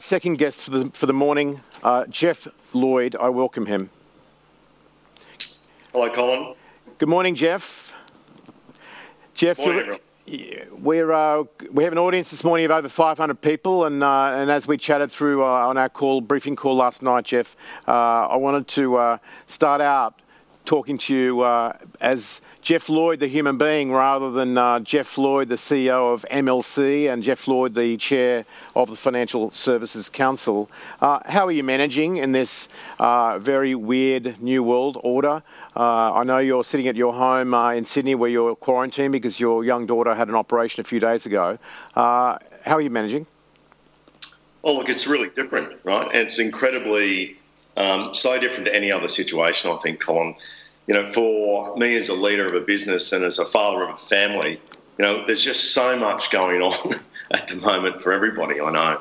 second guest for the, for the morning, uh, Geoff Lloyd. I welcome him. Hello, Colin. Good morning, Jeff. Geoff, Morning, we're, uh, we have an audience this morning of over 500 people, and, uh, and as we chatted through uh, on our call, briefing call last night, Geoff, uh, I wanted to uh, start out talking to you uh, as Geoff Lloyd, the human being, rather than uh, Geoff Lloyd, the CEO of MLC, and Geoff Lloyd, the chair of the Financial Services Council. Uh, how are you managing in this uh, very weird new world order? Uh, I know you're sitting at your home uh, in Sydney where you're quarantined because your young daughter had an operation a few days ago. how are you managing? Well, look, it's really different, right? And it's incredibly um, so different to any other situation, I think, Colin you know, for me as a leader of a business and as a father of a family, you know, there's just so much going on at the moment for everybody. I know.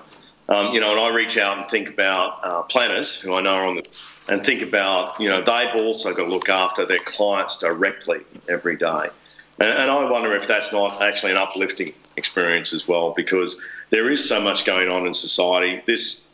Um, you know, and I reach out and think about uh, planners who I know are on the, and think about, you know, they've also got to look after their clients directly every day. And, and I wonder if that's not actually an uplifting experience as well, because there is so much going on in society. This,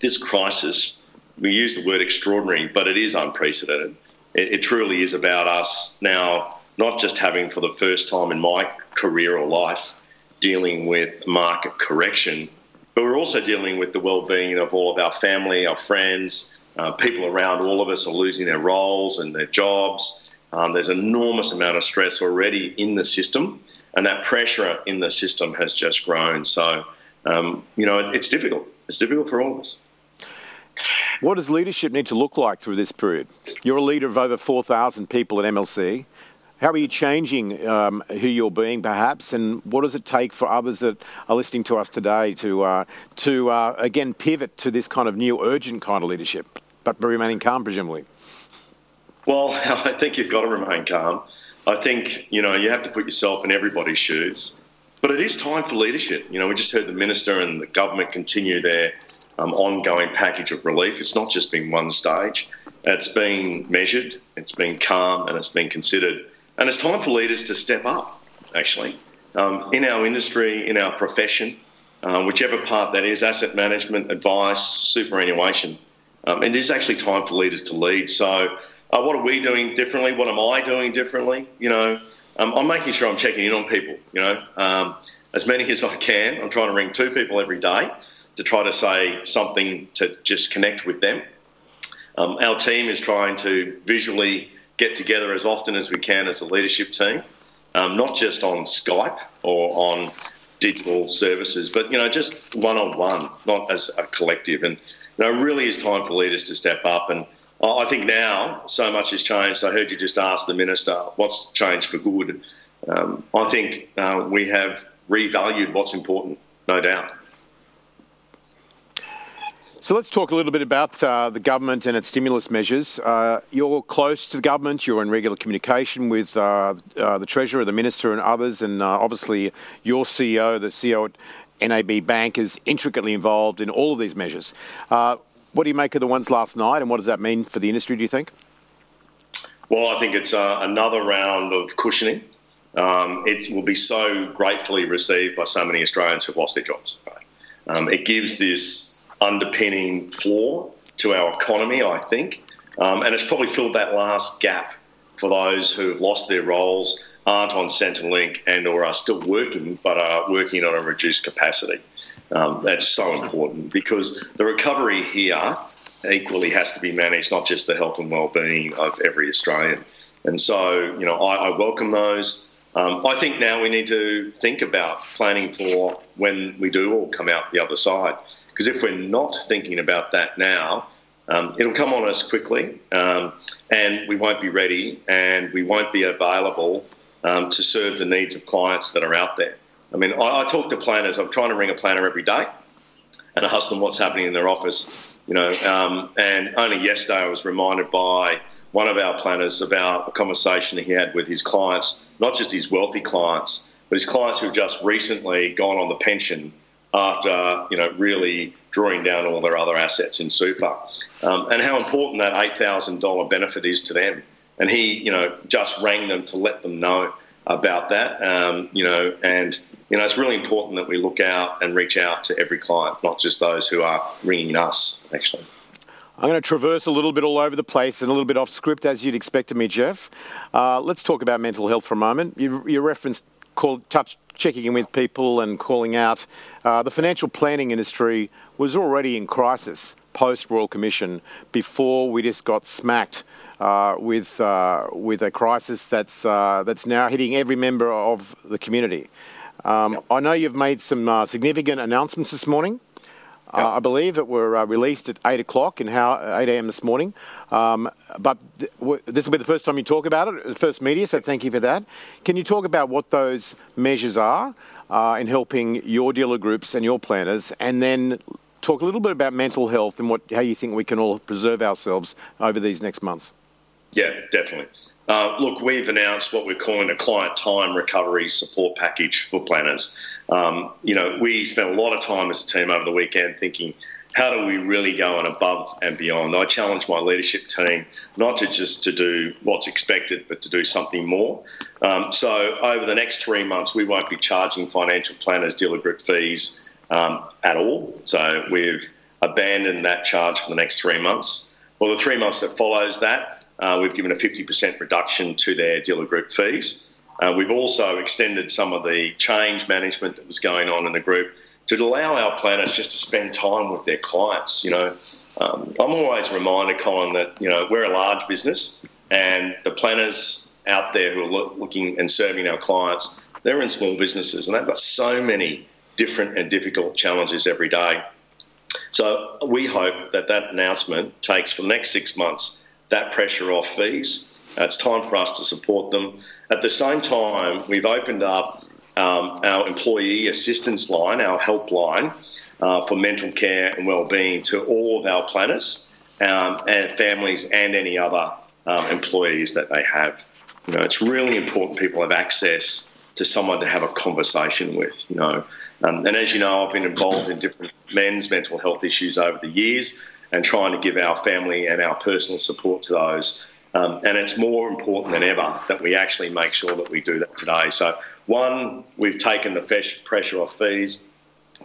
this crisis, we use the word extraordinary, but it is unprecedented it, it truly is about us now not just having for the first time in my career or life dealing with market correction, but we're also dealing with the well-being of all of our family, our friends, uh, people around all of us are losing their roles and their jobs. Um, there's enormous amount of stress already in the system, and that pressure in the system has just grown. So, um, you know, it, it's difficult. It's difficult for all of us. What does leadership need to look like through this period? You're a leader of over 4,000 people at MLC. How are you changing um, who you're being, perhaps, and what does it take for others that are listening to us today to uh, to uh, again pivot to this kind of new, urgent kind of leadership, but remaining calm, presumably? Well, I think you've got to remain calm. I think you know you have to put yourself in everybody's shoes, but it is time for leadership. You know, we just heard the minister and the government continue their um, ongoing package of relief. It's not just been one stage. It's been measured, it's been calm, and it's been considered. And it's time for leaders to step up, actually, um, in our industry, in our profession, uh, whichever part that is asset management, advice, superannuation. Um, it is actually time for leaders to lead. So, uh, what are we doing differently? What am I doing differently? You know, um, I'm making sure I'm checking in on people, you know, um, as many as I can. I'm trying to ring two people every day to try to say something to just connect with them. Um, our team is trying to visually get together as often as we can as a leadership team, um, not just on Skype or on digital services, but you know just one on one, not as a collective. And you know, really is time for leaders to step up. And I think now so much has changed. I heard you just ask the minister what's changed for good. Um, I think uh, we have revalued what's important, no doubt. So let's talk a little bit about uh, the government and its stimulus measures. Uh, you're close to the government, you're in regular communication with uh, uh the Treasurer, the Minister, and others, and uh, obviously your CEO, the CEO at NAB Bank, is intricately involved in all of these measures. Uh, what do you make of the ones last night, and what does that mean for the industry, do you think? Well, I think it's another round of cushioning. Um, it will be so gratefully received by so many Australians who've lost their jobs. Um, it gives this underpinning floor to our economy, I think. Um, and it's probably filled that last gap for those who have lost their roles, aren't on Centrelink, and or are still working but are working on a reduced capacity. Um, that's so important because the recovery here equally has to be managed, not just the health and well-being of every Australian. And so, you know, I, I welcome those. Um, I think now we need to think about planning for when we do all come out the other side. Because if we're not thinking about that now, um, it'll come on us quickly um, and we won't be ready and we won't be available um, to serve the needs of clients that are out there. I mean, I, I, talk to planners, I'm trying to ring a planner every day and I ask them what's happening in their office, you know. Um, and only yesterday I was reminded by one of our planners about a conversation he had with his clients, not just his wealthy clients, but his clients who've just recently gone on the pension after you know really drawing down all their other assets in super, um, and how important that eight thousand dollar benefit is to them. And he, you know, just rang them to let them know about that, um, you know, and you know, it's really important that we look out and reach out to every client, not just those who are ringing us, actually. I'm going to traverse a little bit all over the place and a little bit off script, as you'd expect of me, Geoff. Uh, let's talk about mental health for a moment. You, you referenced call, touch, checking in with people and calling out. Uh, the financial planning industry was already in crisis post Royal Commission before we just got smacked uh, with uh, with a crisis that's uh, that's now hitting every member of the community. Um, yep. I know you've made some uh, significant announcements this morning. Uh, I believe that were uh, released at 8 o'clock and how 8 a.m. this morning. Um, but th- w- this will be the first time you talk about it, the first media, so thank you for that. Can you talk about what those measures are uh, in helping your dealer groups and your planners, and then talk a little bit about mental health and what, how you think we can all preserve ourselves over these next months? Yeah, definitely. Uh, look, we've announced what we're calling a client time recovery support package for planners. Um, you know, we spent a lot of time as a team over the weekend thinking, how do we really go on above and beyond? I challenge my leadership team not to just to do what's expected, but to do something more. Um, so over the next three months, we won't be charging financial planners dealer group fees um, at all. So we've abandoned that charge for the next three months. Well, the three months that follows that, uh, we've given a 50% reduction to their dealer group fees. Uh, we've also extended some of the change management that was going on in the group to allow our planners just to spend time with their clients. You know, um, I'm always reminded, Colin, that you know we're a large business, and the planners out there who are lo- looking and serving our clients, they're in small businesses, and they've got so many different and difficult challenges every day. So we hope that that announcement takes for the next six months that pressure off fees. Uh, it's time for us to support them. At the same time, we've opened up um, our employee assistance line, our helpline uh, for mental care and well-being to all of our planners um, and families and any other um, employees that they have. You know, it's really important people have access to someone to have a conversation with. You know, um, and as you know, I've been involved in different men's mental health issues over the years and trying to give our family and our personal support to those. Um, and it's more important than ever that we actually make sure that we do that today. So, one, we've taken the pressure off fees.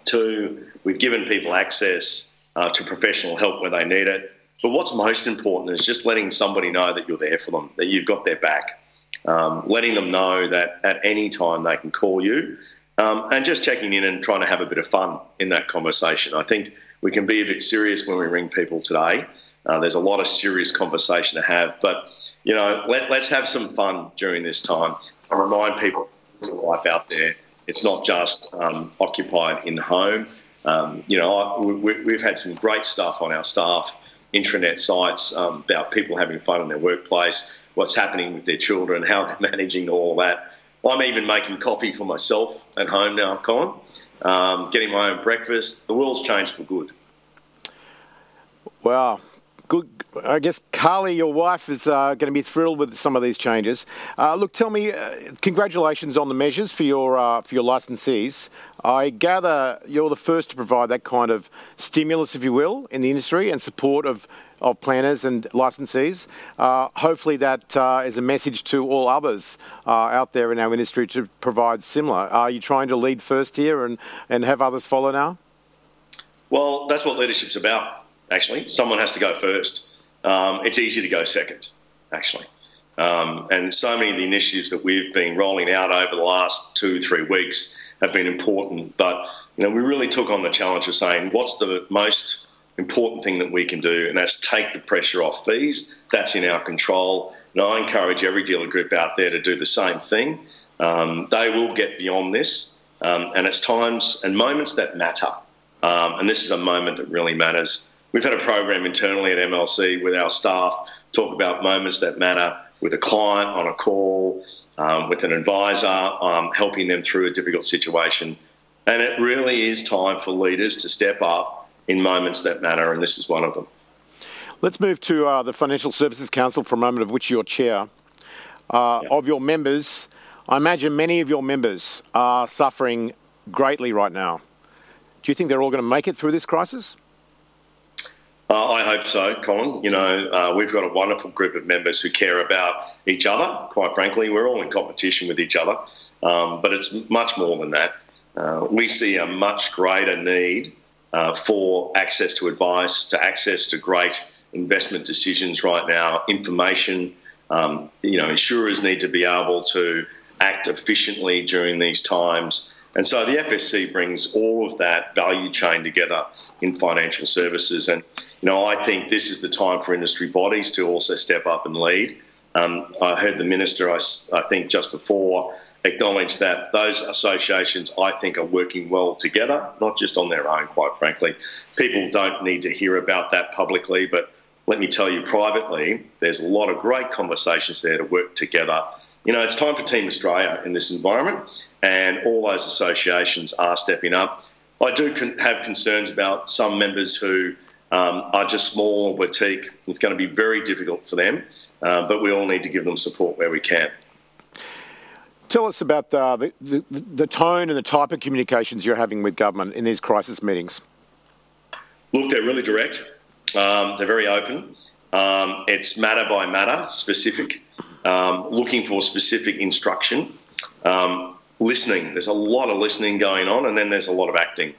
Two, we've given people access uh, to professional help where they need it. But what's most important is just letting somebody know that you're there for them, that you've got their back, um, letting them know that at any time they can call you, um, and just checking in and trying to have a bit of fun in that conversation. I think we can be a bit serious when we ring people today. Uh, there's a lot of serious conversation to have, but you know, let, us have some fun during this time. I remind people there's a life out there. It's not just um, occupied in the home. Um, you know, I, we, have had some great stuff on our staff intranet sites um, about people having fun in their workplace, what's happening with their children, how they're managing all that. I'm even making coffee for myself at home now, Colin um, getting my own breakfast. The world's changed for good. Wow. Good. I guess Carly, your wife, is uh, going to be thrilled with some of these changes. Uh, look, tell me, uh, congratulations on the measures for your uh, for your licensees. I gather you're the first to provide that kind of stimulus, if you will, in the industry and support of of planners and licensees. Uh, hopefully, that uh, is a message to all others out there in our industry to provide similar. Are you trying to lead first here and, and have others follow now? Well, that's what leadership's about, actually. Someone has to go first. Um, it's easy to go second, actually. Um, and so many of the initiatives that we've been rolling out over the last two, three weeks have been important. But you know, we really took on the challenge of saying, what's the most important thing that we can do, and that's take the pressure off fees. That's in our control. And I encourage every dealer group out there to do the same thing. Um, they will get beyond this, um, and it's times and moments that matter. Um, and this is a moment that really matters. We've had a program internally at MLC with our staff talk about moments that matter with a client on a call, um, with an advisor, um, helping them through a difficult situation. And it really is time for leaders to step up in moments that matter, and this is one of them. Let's move to uh, the Financial Services Council for a moment, of which you're chair. Uh, yeah. Of your members, I imagine many of your members are suffering greatly right now. Do you think they're all going to make it through this crisis? Uh, I hope so, Colin. You know, uh, we've got a wonderful group of members who care about each other. Quite frankly, we're all in competition with each other, um, but it's much more than that. Uh, we see a much greater need uh, for access to advice, to access to great investment decisions right now, information. Um, you know, insurers need to be able to act efficiently during these times. And so the FSC brings all of that value chain together in financial services. And, you know, I think this is the time for industry bodies to also step up and lead. Um, I heard the minister, I, I think, just before acknowledge that those associations, I think, are working well together, not just on their own, quite frankly. People don't need to hear about that publicly, but let me tell you privately, there's a lot of great conversations there to work together. You know, it's time for Team Australia in this environment, and all those associations are stepping up. I do con- have concerns about some members who um, are just small, boutique. It's going to be very difficult for them, uh, but we all need to give them support where we can. Tell us about the, the, the, tone and the type of communications you're having with government in these crisis meetings. Look, they're really direct. Um, they're very open. Um, it's matter by matter, specific, um, looking for specific instruction, um, listening. There's a lot of listening going on, and then there's a lot of acting.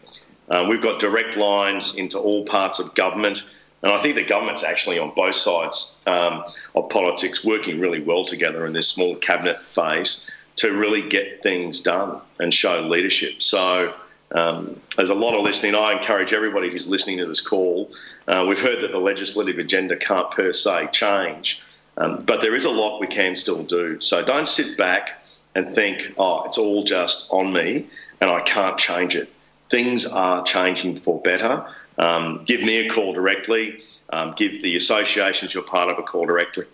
Uh, we've got direct lines into all parts of government. And I think the government's actually on both sides um, of politics working really well together in this small cabinet phase to really get things done and show leadership. So um, there's a lot of listening. I encourage everybody who's listening to this call. Uh, we've heard that the legislative agenda can't per se change, um, but there is a lot we can still do. So don't sit back and think, oh, it's all just on me and I can't change it. Things are changing for better. Um, give me a call directly. Um, give the associations you're part of a call directly.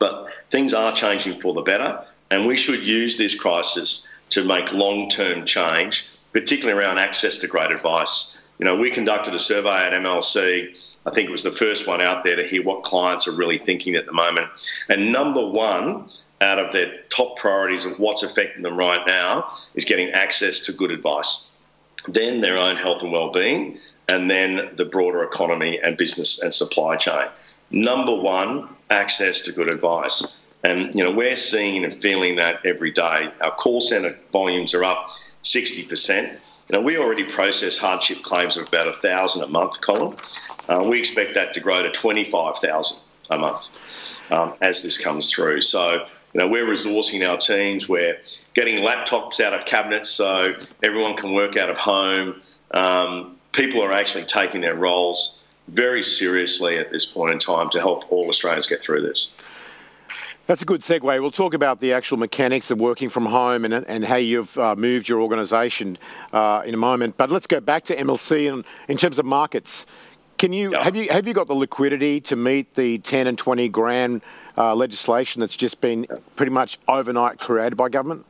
But things are changing for the better. And we should use this crisis to make long term change, particularly around access to great advice. You know, we conducted a survey at MLC. I think it was the first one out there to hear what clients are really thinking at the moment. And number one out of their top priorities of what's affecting them right now is getting access to good advice. Then their own health and well-being, and then the broader economy and business and supply chain. Number one, access to good advice. And you know, we're seeing and feeling that every day. Our call centre volumes are up 60%. You know, we already process hardship claims of about 1,000 a month, Colin. Uh, we expect that to grow to 25,000 a month um, as this comes through. So, you know, we're resourcing our teams. We're getting laptops out of cabinets so everyone can work out of home. Um, people are actually taking their roles very seriously at this point in time to help all Australians get through this. That's a good segue. We'll talk about the actual mechanics of working from home and, and how you've uh, moved your organisation uh, in a moment. But let's go back to MLC and in terms of markets. Can you yeah. have you have you got the liquidity to meet the 10 and 20 grand uh, legislation that's just been pretty much overnight created by government?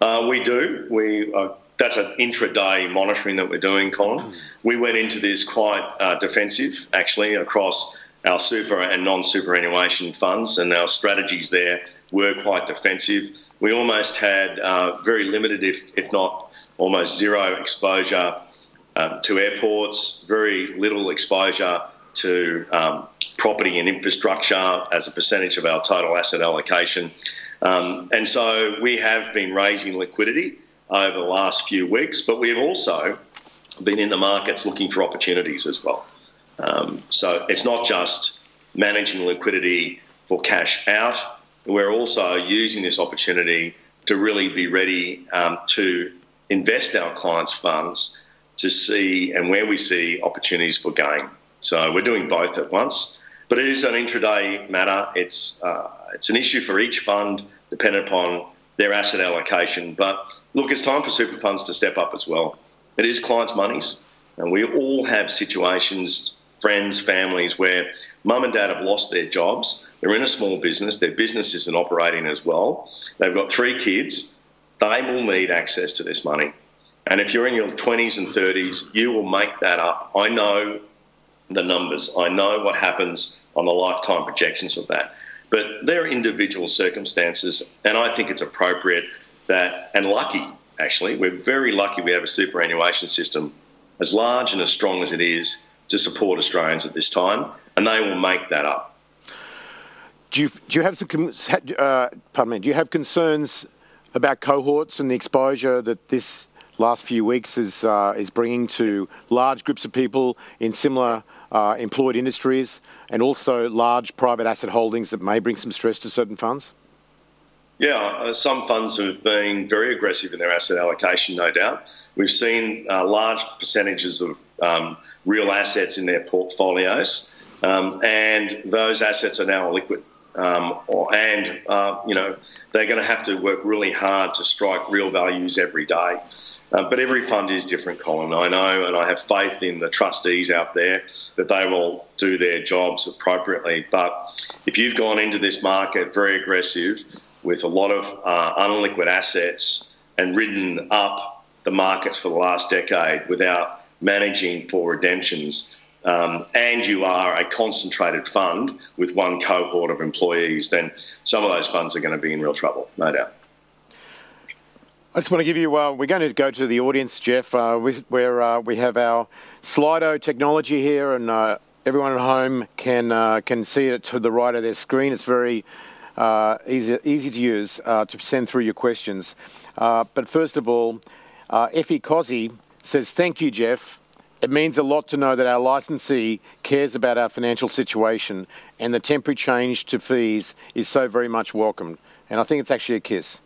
Uh, we do. We uh, that's an intraday monitoring that we're doing, Colin. We went into this quite uh, defensive, actually, across our super and non-superannuation funds, and our strategies there were quite defensive. We almost had uh, very limited, if, if not almost zero exposure um, to airports, very little exposure to um, property and infrastructure as a percentage of our total asset allocation. Um, and so we have been raising liquidity over the last few weeks, but we've also been in the markets looking for opportunities as well. Um, so it's not just managing liquidity for cash out. We're also using this opportunity to really be ready um, to invest our clients' funds to see and where we see opportunities for gain. So we're doing both at once, but it is an intraday matter. It's uh, it's an issue for each fund, dependent upon their asset allocation. But look, it's time for super funds to step up as well. It is clients' monies, and we all have situations friends, families where mum and dad have lost their jobs. They're in a small business, their business isn't operating as well. They've got three kids. They will need access to this money. And if you're in your 20s and 30s, you will make that up. I know the numbers, I know what happens on the lifetime projections of that. But there are individual circumstances, and I think it's appropriate that, and lucky actually, we're very lucky we have a superannuation system as large and as strong as it is to support Australians at this time, and they will make that up. Do you, do you have some, uh, pardon me, do you have concerns about cohorts and the exposure that this last few weeks is uh, is bringing to large groups of people in similar employed industries, and also large private asset holdings that may bring some stress to certain funds? Yeah, uh, some funds have been very aggressive in their asset allocation, no doubt. We've seen uh, large percentages of um, real assets in their portfolios, um, and those assets are now liquid. Um, and uh, you know they're going to have to work really hard to strike real values every day. Uh, but every fund is different, Colin. I know, and I have faith in the trustees out there that they will do their jobs appropriately. But if you've gone into this market very aggressive with a lot of uh, unliquid assets and ridden up the markets for the last decade without managing for redemptions, um, and you are a concentrated fund with one cohort of employees, then some of those funds are going to be in real trouble, no doubt. I just want to give you, uh, we're going to go to the audience, Geoff, uh, we, where uh, we have our Slido technology here, and uh, everyone at home can, uh, can see it to the right of their screen. It's very easy, easy to use to send through your questions. but first of all, Effie Cozzi says, Thank you, Geoff. It means a lot to know that our licensee cares about our financial situation and the temporary change to fees is so very much welcomed. And I think it's actually a kiss.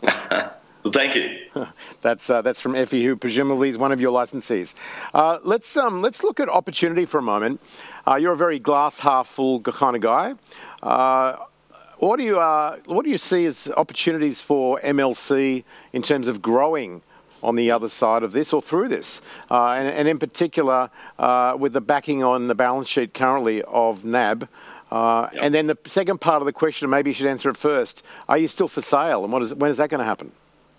well, thank you. that's uh, that's from Effie, who presumably is one of your licensees. Uh, let's um, let's look at opportunity for a moment. Uh, you're a very glass half full kind of guy. Uh, what do you uh, what do you see as opportunities for MLC in terms of growing on the other side of this or through this. Uh, and, and, in particular, uh, with the backing on the balance sheet currently of NAB. Uh, yep. And then the second part of the question, maybe you should answer it first. Are you still for sale? And what is, when is that going to happen?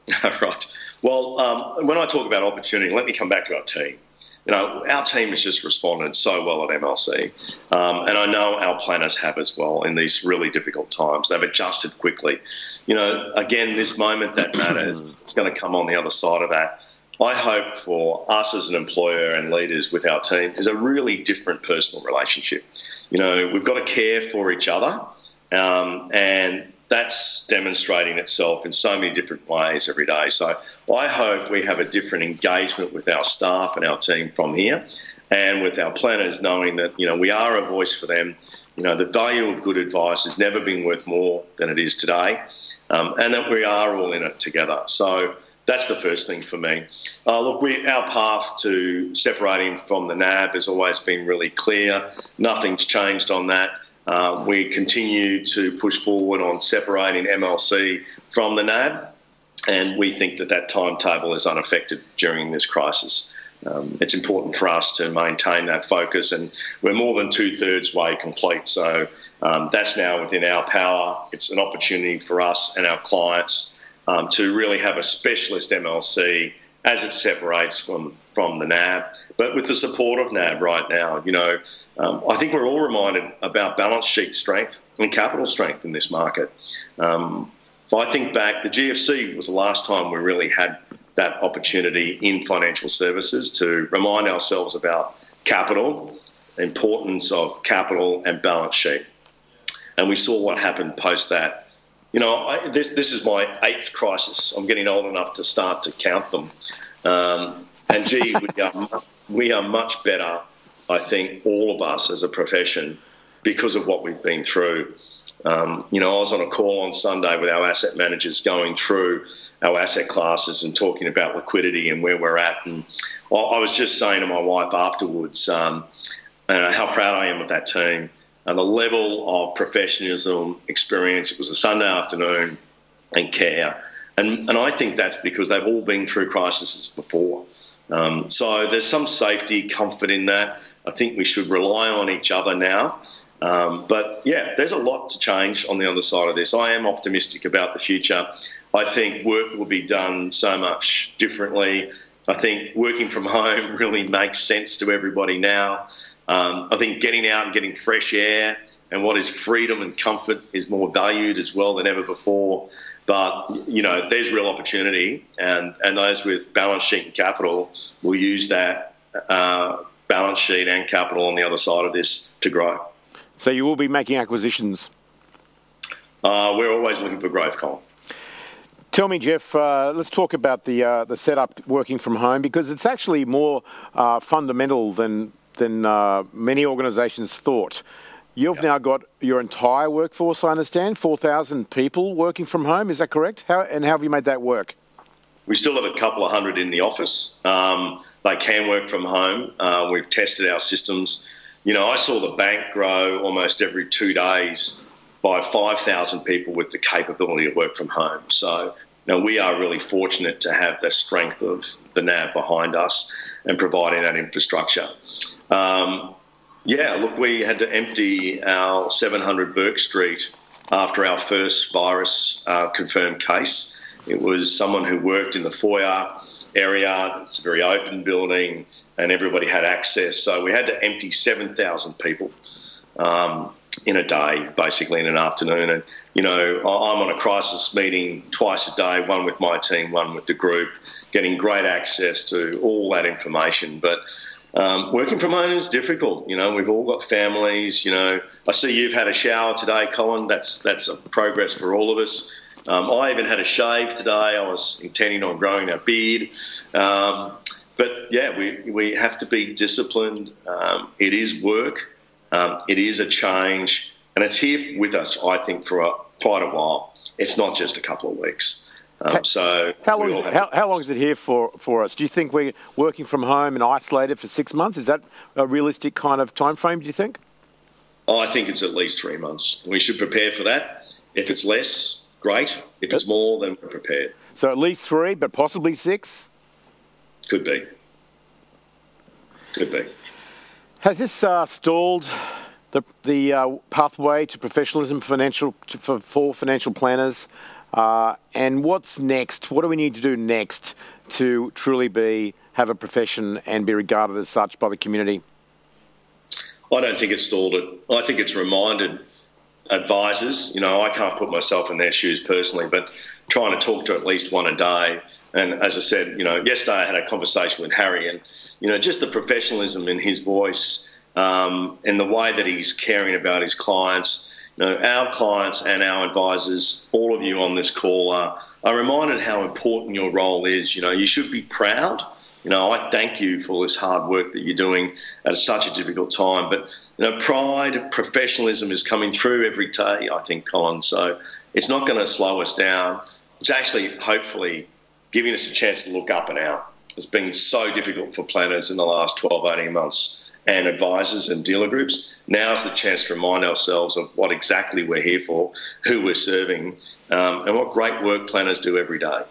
right. Well, um, when I talk about opportunity, let me come back to our team. You know, our team has just responded so well at MLC, um, and I know our planners have as well in these really difficult times. They've adjusted quickly. You know, again, this moment that matters is going to come on the other side of that. I hope for us as an employer and leaders with our team is a really different personal relationship. You know, we've got to care for each other, um, and that's demonstrating itself in so many different ways every day. So I hope we have a different engagement with our staff and our team from here, and with our planners, knowing that you know we are a voice for them. You know, the value of good advice has never been worth more than it is today, um, and that we are all in it together. So that's the first thing for me. Uh, look, we, our path to separating from the NAB has always been really clear. Nothing's changed on that. Uh, we continue to push forward on separating MLC from the NAB, and we think that that timetable is unaffected during this crisis. Um, it's important for us to maintain that focus, and we're more than two thirds way complete. So um, that's now within our power. It's an opportunity for us and our clients um, to really have a specialist MLC as it separates from from the NAB, but with the support of NAB right now. You know, um, I think we're all reminded about balance sheet strength and capital strength in this market. Um, I think back, the GFC was the last time we really had that opportunity in financial services to remind ourselves about capital, importance of capital and balance sheet. And we saw what happened post that. You know, I, this this is my eighth crisis. I'm getting old enough to start to count them. Um, and gee, we are, we are much better, I think, all of us as a profession, because of what we've been through. Um, you know, I was on a call on Sunday with our asset managers going through our asset classes and talking about liquidity and where we're at. And I was just saying to my wife afterwards um, how proud I am of that team and the level of professionalism, experience. It was a Sunday afternoon and care. And, and I think that's because they've all been through crises before. Um, so there's some safety, comfort in that. I think we should rely on each other now. Um, but yeah, there's a lot to change on the other side of this. I am optimistic about the future. I think work will be done so much differently. I think working from home really makes sense to everybody now. Um, I think getting out and getting fresh air and what is freedom and comfort is more valued as well than ever before. But you know, there's real opportunity, and and those with balance sheet and capital will use that uh, balance sheet and capital on the other side of this to grow. So you will be making acquisitions. Uh, we're always looking for growth, Colin. Tell me, Geoff. Uh, let's talk about the uh, the setup working from home because it's actually more uh, fundamental than than uh, many organisations thought. You've yep. now got your entire workforce, I understand, four thousand people working from home. Is that correct? How and how have you made that work? We still have a couple of hundred in the office. Um, they can work from home. Uh, we've tested our systems. You know, I saw the bank grow almost every two days by 5,000 people with the capability to work from home. So, you know, we are really fortunate to have the strength of the NAB behind us and providing that infrastructure. Um, yeah, look, we had to empty our 700 Bourke Street after our first virus uh, confirmed case. It was someone who worked in the foyer area. It's a very open building, and everybody had access. So we had to empty 7,000 people um, in a day, basically in an afternoon. And you know, I'm on a crisis meeting twice a day, one with my team, one with the group, getting great access to all that information. But um, working from home is difficult. You know, we've all got families. You know, I see you've had a shower today, Colin. That's that's a progress for all of us. Um, I even had a shave today. I was intending on growing a beard. Um, but yeah, we, we have to be disciplined. Um, it is work, um, it is a change, and it's here with us, I think, for a, quite a while. It's not just a couple of weeks. Um, so how long, is it, how, how long is it here for, for us? Do you think we're working from home and isolated for six months? Is that a realistic kind of time frame? Do you think? Oh, I think it's at least three months. We should prepare for that. If it's less, great. If it's more, then we're prepared. So at least three, but possibly six? Could be. Could be. Has this uh, stalled the, the uh, pathway to professionalism financial, to, for, for financial planners? Uh, and what's next? What do we need to do next to truly be have a profession and be regarded as such by the community? I don't think it's stalled it. I think it's reminded advisors. You know, I can't put myself in their shoes personally, but trying to talk to at least one a day. And as I said, you know, yesterday I had a conversation with Harry, and you know, just the professionalism in his voice um, and the way that he's caring about his clients. Know, our clients and our advisors, all of you on this call are, are reminded how important your role is. You know, you should be proud you know, I thank you for all this hard work that you're doing at such a difficult time. But you know, pride, professionalism is coming through every day. I think, Colin. So it's not going to slow us down. It's actually, hopefully, giving us a chance to look up and out. It's been so difficult for planners in the last 12, 18 months and advisors and dealer groups. Now's the chance to remind ourselves of what exactly we're here for, who we're serving, um, and what great work planners do every day.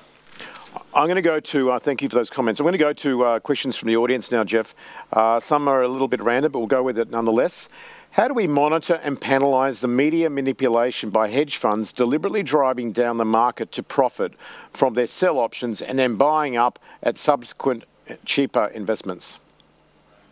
I'm going to go to, uh, thank you for those comments. I'm going to go to uh, questions from the audience now, Geoff. Uh, some are a little bit random, but we'll go with it nonetheless. How do we monitor and penalise the media manipulation by hedge funds deliberately driving down the market to profit from their sell options and then buying up at subsequent cheaper investments?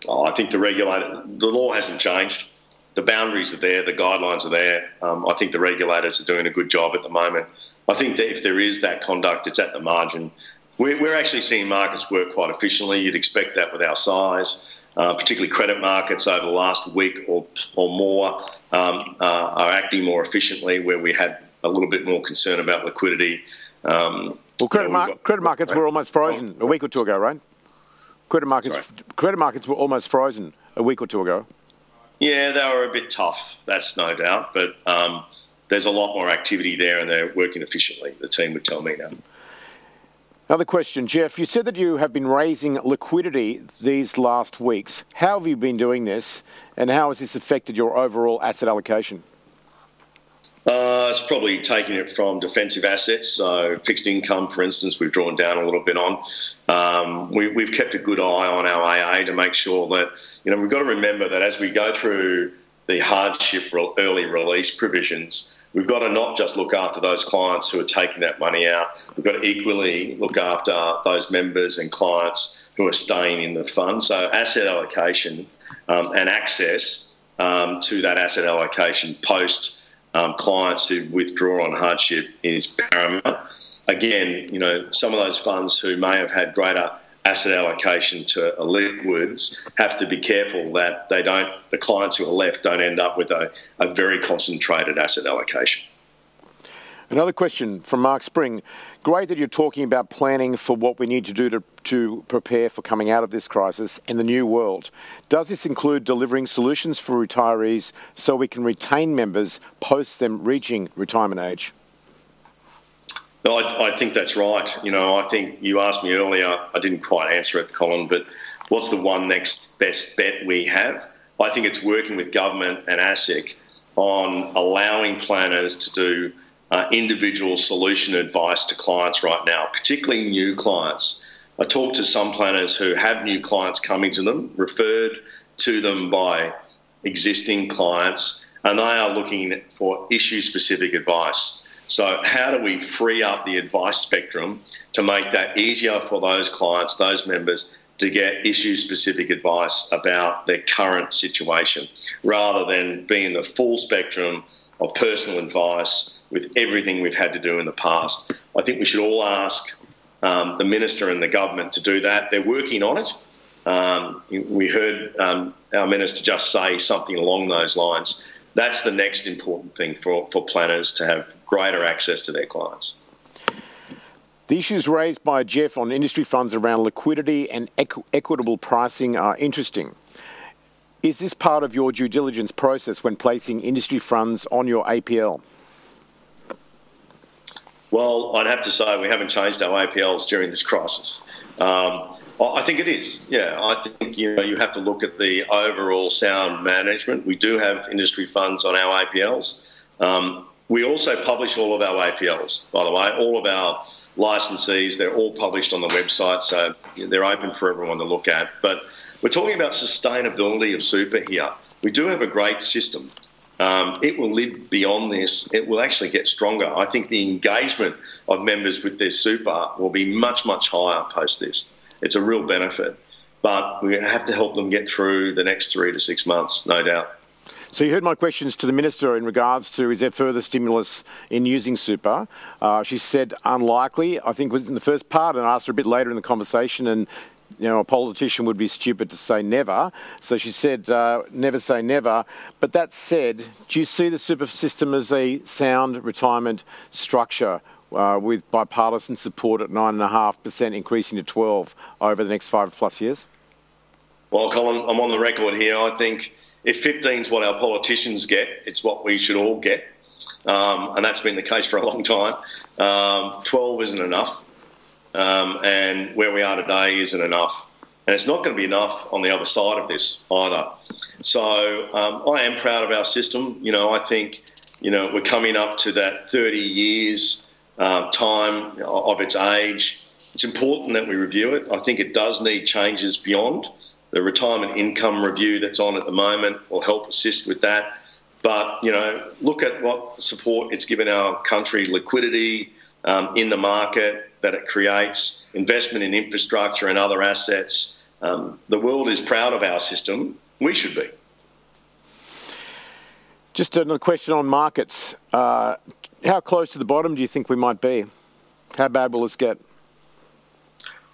Oh, I think the regulator, the law hasn't changed. The boundaries are there, the guidelines are there. Um, I think the regulators are doing a good job at the moment I think that if there is that conduct, it's at the margin. We're, we're actually seeing markets work quite efficiently. You'd expect that with our size. Uh, particularly credit markets over the last week or, or more um, uh, are acting more efficiently where we had a little bit more concern about liquidity. Um, well, credit, mar- got, credit markets were almost frozen a week or two ago, right? Credit markets, Sorry. credit markets were almost frozen a week or two ago. Yeah, they were a bit tough. That's no doubt, but um, there's a lot more activity there and they're working efficiently, the team would tell me now. Another question, Geoff. You said that you have been raising liquidity these last weeks. How have you been doing this, and how has this affected your overall asset allocation? Uh, it's probably taking it from defensive assets, so fixed income, for instance, we've drawn down a little bit on. Um, we, have kept a good eye on our AA to make sure that you know we've got to remember that as we go through the hardship early release provisions, we've got to not just look after those clients who are taking that money out. We've got to equally look after those members and clients who are staying in the fund. So asset allocation um, and access um, to that asset allocation post um, clients who withdraw on hardship is paramount. Again, you know, some of those funds who may have had greater asset allocation to liquids have to be careful that they don't the clients who are left don't end up with a, a very concentrated asset allocation. Another question from Mark Spring. Great that you're talking about planning for what we need to do to, to prepare for coming out of this crisis in the new world. Does this include delivering solutions for retirees so we can retain members post them reaching retirement age? No, I, I, think that's right. You know, I think you asked me earlier, I didn't quite answer it, Colin, but what's the one next best bet we have? I think it's working with government and ASIC on allowing planners to do uh, individual solution advice to clients right now, particularly new clients. I talk to some planners who have new clients coming to them, referred to them by existing clients, and they are looking for issue specific advice. So, how do we free up the advice spectrum to make that easier for those clients, those members, to get issue specific advice about their current situation rather than being the full spectrum of personal advice with everything we've had to do in the past. I think we should all ask um, the minister and the government to do that. They're working on it. Um, we heard um, our minister just say something along those lines. That's the next important thing for, for planners to have greater access to their clients. The issues raised by Geoff on industry funds around liquidity and equ- equitable pricing are interesting. Is this part of your due diligence process when placing industry funds on your APL? Well, I'd have to say we haven't changed our APLs during this crisis. Um, I think it is. Yeah, I think you know you have to look at the overall sound management. We do have industry funds on our APLs. Um, we also publish all of our APLs, by the way. All of our licensees, they're all published on the website, so they're open for everyone to look at. But we're talking about sustainability of super here. We do have a great system. Um, it will live beyond this. It will actually get stronger. I think the engagement of members with their super will be much, much higher post this. It's a real benefit. But we have to help them get through the next three to six months, no doubt. So you heard my questions to the minister in regards to is there further stimulus in using super? Uh, she said unlikely. I think was in the first part, and I asked her a bit later in the conversation, and you know, a politician would be stupid to say never. So she said, uh, never say never. But that said, do you see the super system as a sound retirement structure uh, with bipartisan support at 9.5%, increasing to 12 over the next five plus years? Well, Colin, I'm on the record here. I think if 15 is what our politicians get, it's what we should all get. Um, and that's been the case for a long time. Um, 12 isn't enough um, and where we are today isn't enough. And it's not going to be enough on the other side of this either. So um, I am proud of our system. You know, I think, you know, we're coming up to that 30 years uh, time of its age. It's important that we review it. I think it does need changes beyond. The retirement income review that's on at the moment will help assist with that. But, you know, look at what support it's given our country, liquidity um, in the market, that it creates, investment in infrastructure and other assets. Um, the world is proud of our system. We should be. Just another question on markets. Uh, how close to the bottom do you think we might be? How bad will this get?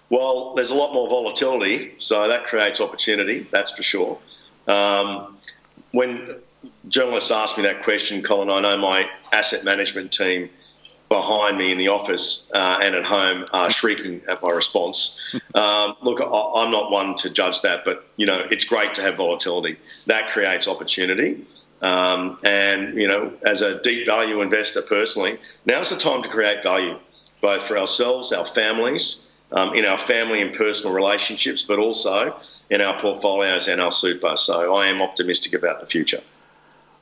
Well, there's a lot more volatility, so that creates opportunity, that's for sure. Um, when journalists ask me that question, Colin, I know my asset management team behind me in the office uh, and at home are shrieking at my response. Um, look, I, am not one to judge that, but you know it's great to have volatility. That creates opportunity. Um, and you know, as a deep value investor personally, now's the time to create value, both for ourselves, our families, um, in our family and personal relationships, but also in our portfolios and our super. So I am optimistic about the future.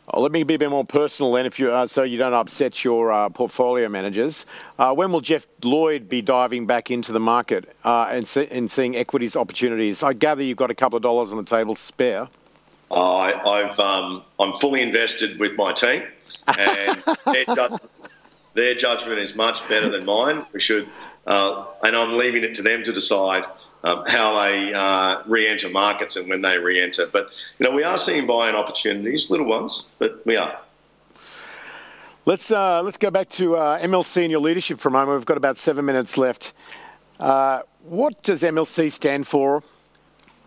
Oh, let me be a bit more personal then, if you uh, so you don't upset your uh, portfolio managers. Uh, when will Geoff Lloyd be diving back into the market uh, and, see, and, seeing equities opportunities? I gather you've got a couple of dollars on the table spare. I, have um, I'm fully invested with my team, and their, ju- their, judgment is much better than mine. We should, uh, and I'm leaving it to them to decide um, how they uh, re-enter markets and when they re-enter. But you know, we are seeing buying opportunities, little ones, but we are. Let's uh, let's go back to uh, MLC and your leadership for a moment. We've got about seven minutes left. Uh, what does MLC stand for?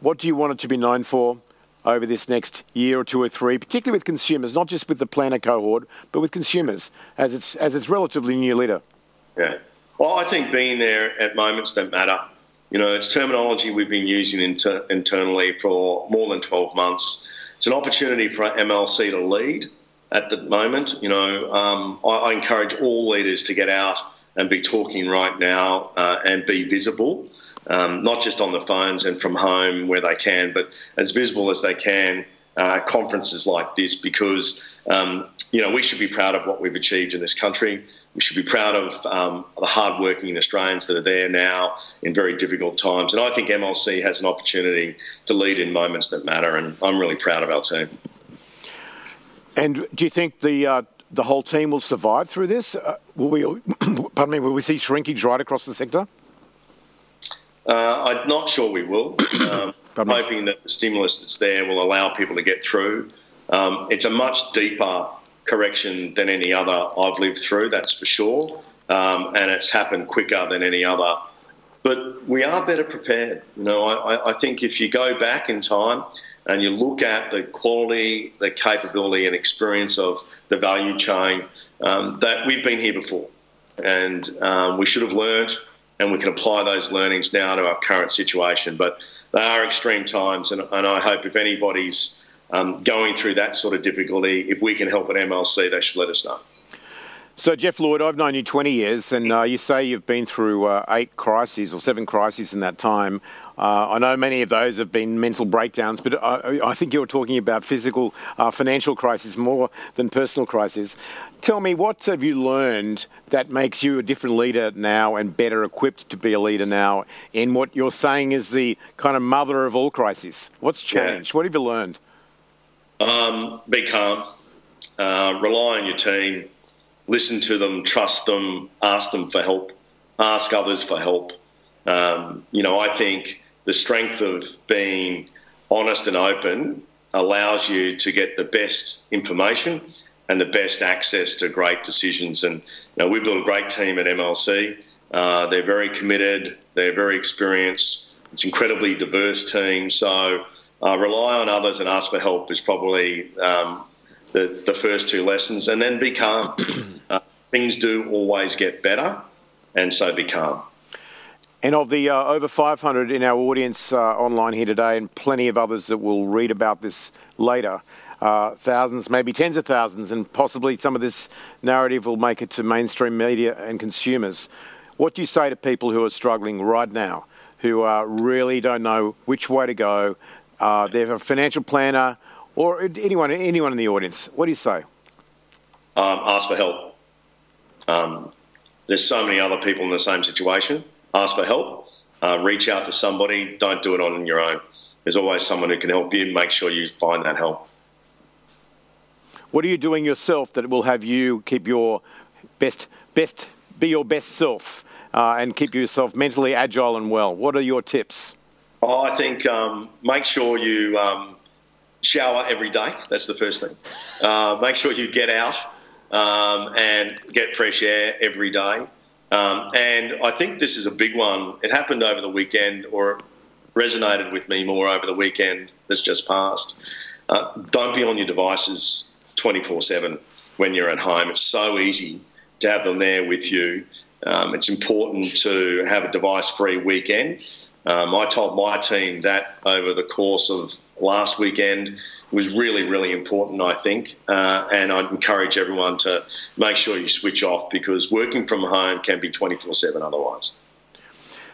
What do you want it to be known for? over this next year or two or three, particularly with consumers, not just with the planner cohort, but with consumers as it's as it's relatively new leader? Yeah. Well, I think being there at moments that matter. You know, it's terminology we've been using inter- internally for more than 12 months. It's an opportunity for MLC to lead at the moment. You know, um, I, I, encourage all leaders to get out and be talking right now uh, and be visible, um, not just on the phones and from home where they can, but as visible as they can. Uh, conferences like this because um, you know we should be proud of what we've achieved in this country. We should be proud of um, the hard-working Australians that are there now in very difficult times, and I think MLC has an opportunity to lead in moments that matter, and I'm really proud of our team. And do you think the uh, the whole team will survive through this? Uh, will we? pardon me. Will we see shrinkage right across the sector? Uh, I'm not sure we will. Um, I'm hoping that the stimulus that's there will allow people to get through. Um, it's a much deeper correction than any other I've lived through, that's for sure. Um, and it's happened quicker than any other. But we are better prepared. You know, I, I think if you go back in time and you look at the quality, the capability, and experience of the value chain, um, that we've been here before, and um, we should have learned, and we can apply those learnings now to our current situation. But they are extreme times, and, and I hope if anybody's um, going through that sort of difficulty, if we can help at MLC, they should let us know. So, Geoff Lloyd, I've known you 20 years, and uh, you say you've been through uh, eight crises or seven crises in that time. Uh, I know many of those have been mental breakdowns, but I, I think you're talking about physical, uh, financial crises more than personal crises. Tell me, what have you learned that makes you a different leader now and better equipped to be a leader now in what you're saying is the kind of mother of all crises? What's changed? Yeah. What have you learned? Um, be calm, uh, rely on your team listen to them, trust them, ask them for help, ask others for help. Um, you know, I think the strength of being honest and open allows you to get the best information and the best access to great decisions. And you know, we've built a great team at MLC. Uh, they're very committed. They're very experienced. It's an incredibly diverse team. So uh, rely on others and ask for help is probably um, the, the first two lessons, and then be calm. uh, things do always get better, and so be calm. And of the uh, over 500 in our audience uh, online here today, and plenty of others that will read about this later, uh, thousands, maybe tens of thousands, and possibly some of this narrative will make it to mainstream media and consumers. What do you say to people who are struggling right now, who uh, really don't know which way to go? Uh, they have a financial planner or anyone, anyone in the audience. What do you say? Um, ask for help. Um, there's so many other people in the same situation. Ask for help. Uh, reach out to somebody. Don't do it on your own. There's always someone who can help you. Make sure you find that help. What are you doing yourself that will have you keep your best, best, be your best self, uh, and keep yourself mentally agile and well? What are your tips? Oh, I think um, make sure you um, shower every day. That's the first thing. Uh, make sure you get out um, and get fresh air every day. Um, and I think this is a big one. It happened over the weekend, or resonated with me more over the weekend that's just passed. Uh, don't be on your devices 24 7 when you're at home. It's so easy to have them there with you. Um, it's important to have a device free weekend. Um, I told my team that over the course of last weekend was really, really important, I think. Uh, and I'd encourage everyone to make sure you switch off because working from home can be 24 7 otherwise.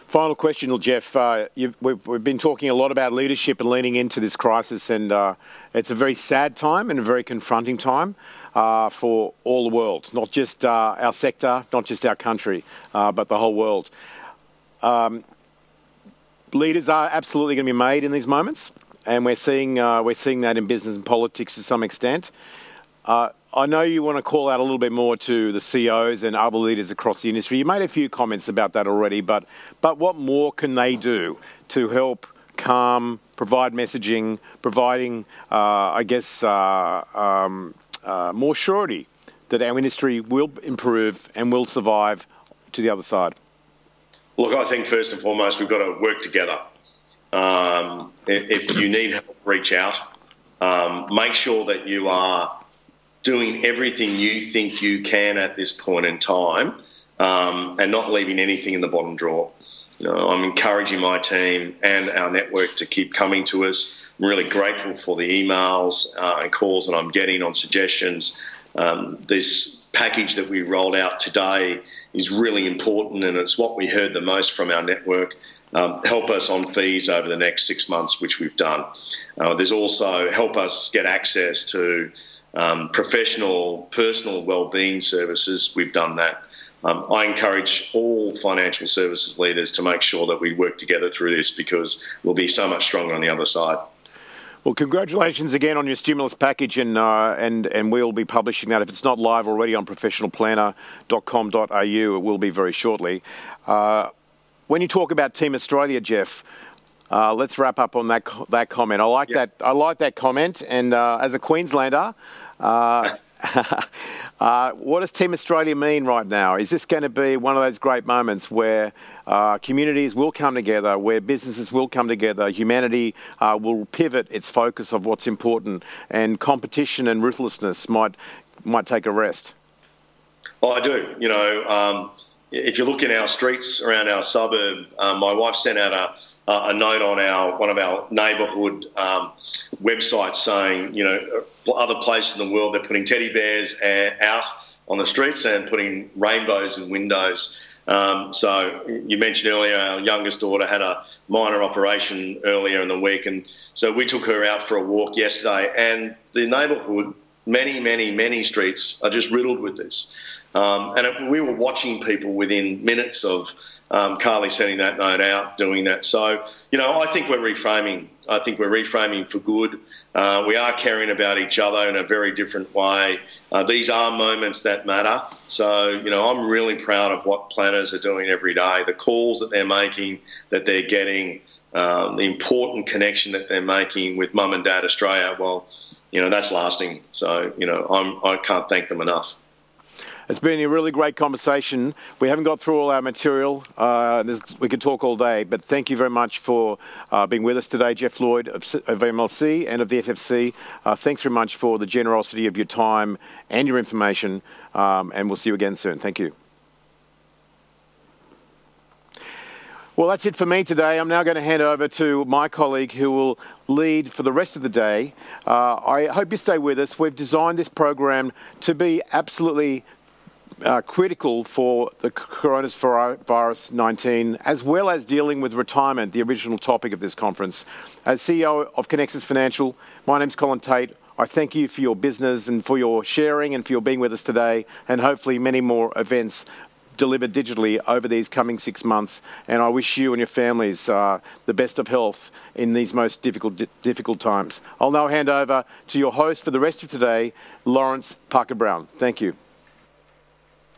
Final question, Geoff. Uh, we've, we've, been talking a lot about leadership and leaning into this crisis, and uh, it's a very sad time and a very confronting time uh, for all the world, not just uh, our sector, not just our country, uh, but the whole world. Um, leaders are absolutely going to be made in these moments and we're seeing uh, we're seeing that in business and politics to some extent. Uh, I know you want to call out a little bit more to the CEOs and other leaders across the industry. You made a few comments about that already, but but what more can they do to help calm, provide messaging, providing, uh, I guess, uh, um, uh, more surety that our industry will improve and will survive to the other side? Look, I think first and foremost we've got to work together. Um, if you need help, reach out. Um, make sure that you are doing everything you think you can at this point in time um, and not leaving anything in the bottom drawer. You know, I'm encouraging my team and our network to keep coming to us. I'm really grateful for the emails uh, and calls that I'm getting on suggestions. Um, this package that we rolled out today is really important, and it's what we heard the most from our network. Um, help us on fees over the next six months, which we've done. Uh, there's also help us get access to um, professional, personal well-being services. We've done that. Um, I encourage all financial services leaders to make sure that we work together through this because we'll be so much stronger on the other side. Well, congratulations again on your stimulus package, and uh, and and we'll be publishing that if it's not live already on professionalplanner.com.au. It will be very shortly. Uh, when you talk about Team Australia, Geoff, uh, let's wrap up on that that comment. I like yep. that. I like that comment, and uh, as a Queenslander. Uh, what does Team Australia mean right now? Is this going to be one of those great moments where uh, communities will come together, where businesses will come together, humanity uh, will pivot its focus of what's important, and competition and ruthlessness might might take a rest? Well, I do. You know, um, if you look in our streets around our suburb, um, my wife sent out a uh, a note on our one of our neighbourhood um, websites saying, you know, other places in the world they're putting teddy bears out on the streets and putting rainbows in windows. Um, so you mentioned earlier, our youngest daughter had a minor operation earlier in the week, and so we took her out for a walk yesterday. And the neighbourhood, many, many, many streets are just riddled with this. Um, and it, we were watching people within minutes of um, Carly sending that note out, doing that. So, you know, I think we're reframing. I think we're reframing for good. Uh, we are caring about each other in a very different way. Uh, these are moments that matter. So, you know, I'm really proud of what planners are doing every day, the calls that they're making, that they're getting, um, the important connection that they're making with mum and dad Australia. Well, you know, that's lasting. So, you know, I'm, I can't thank them enough. It's been a really great conversation. We haven't got through all our material. Uh, we could talk all day, but thank you very much for uh, being with us today, Geoff Lloyd of, of MLC and of the FSC. Uh, thanks very much for the generosity of your time and your information, um, and we'll see you again soon. Thank you. Well, that's it for me today. I'm now going to hand over to my colleague who will lead for the rest of the day. Uh, I hope you stay with us. We've designed this program to be absolutely critical for the coronavirus 19, as well as dealing with retirement, the original topic of this conference. As CEO of Conexus Financial, my name's Colin Tate. I thank you for your business and for your sharing and for your being with us today, and hopefully many more events delivered digitally over these coming six months. And I wish you and your families uh, the best of health in these most difficult, difficult times. I'll now hand over to your host for the rest of today, Lawrence Parker Brown. Thank you.